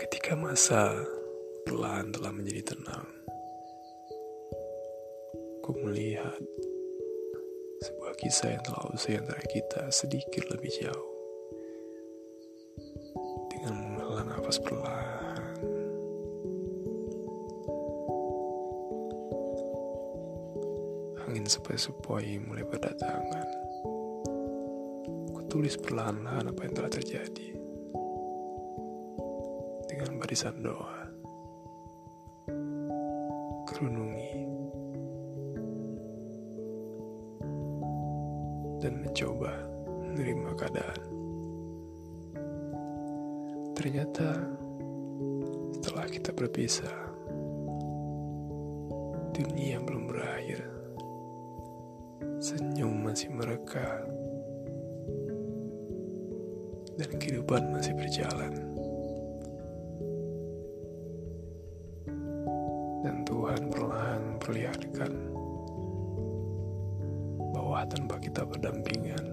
Ketika masa perlahan telah menjadi tenang, ku melihat sebuah kisah yang telah usai antara kita sedikit lebih jauh. Dengan menghela nafas perlahan, angin sepoi-sepoi mulai berdatangan. Ku tulis perlahan-lahan apa yang telah terjadi barisan doa. Kerunungi dan mencoba menerima keadaan. Ternyata setelah kita berpisah, dunia belum berakhir. Senyum masih mereka dan kehidupan masih berjalan. Memperlihatkan bahwa tanpa kita berdampingan,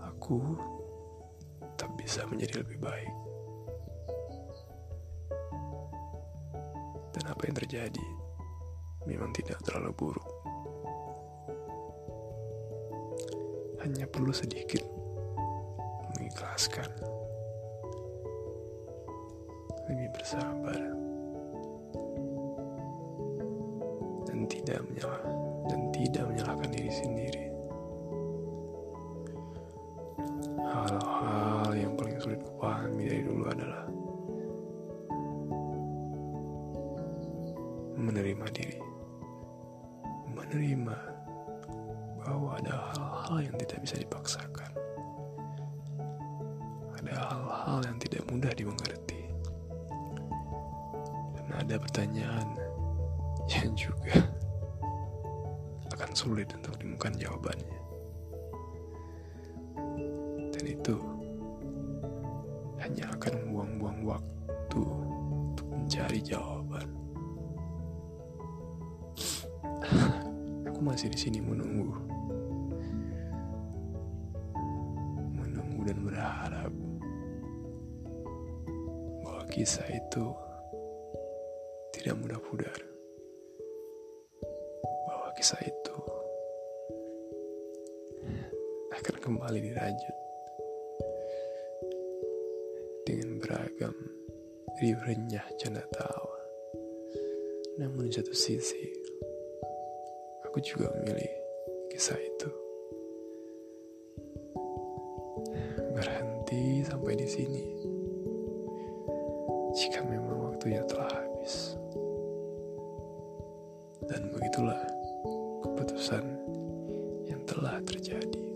aku tak bisa menjadi lebih baik. Dan apa yang terjadi memang tidak terlalu buruk. Hanya perlu sedikit mengikhlaskan, lebih bersabar, tidak menyalah dan tidak menyalahkan diri sendiri. Hal-hal yang paling sulit kupahami dari dulu adalah menerima diri, menerima bahwa ada hal-hal yang tidak bisa dipaksakan, ada hal-hal yang tidak mudah dimengerti, dan ada pertanyaan yang juga akan sulit untuk ditemukan jawabannya. Dan itu hanya akan membuang-buang waktu untuk mencari jawaban. Aku masih di sini menunggu. Menunggu dan berharap bahwa kisah itu tidak mudah pudar. Bahwa kisah itu kembali dirajut dengan beragam riuh renyah canda tawa. Namun satu sisi, aku juga memilih kisah itu. Berhenti sampai di sini. Jika memang waktunya telah habis. Dan begitulah keputusan yang telah terjadi.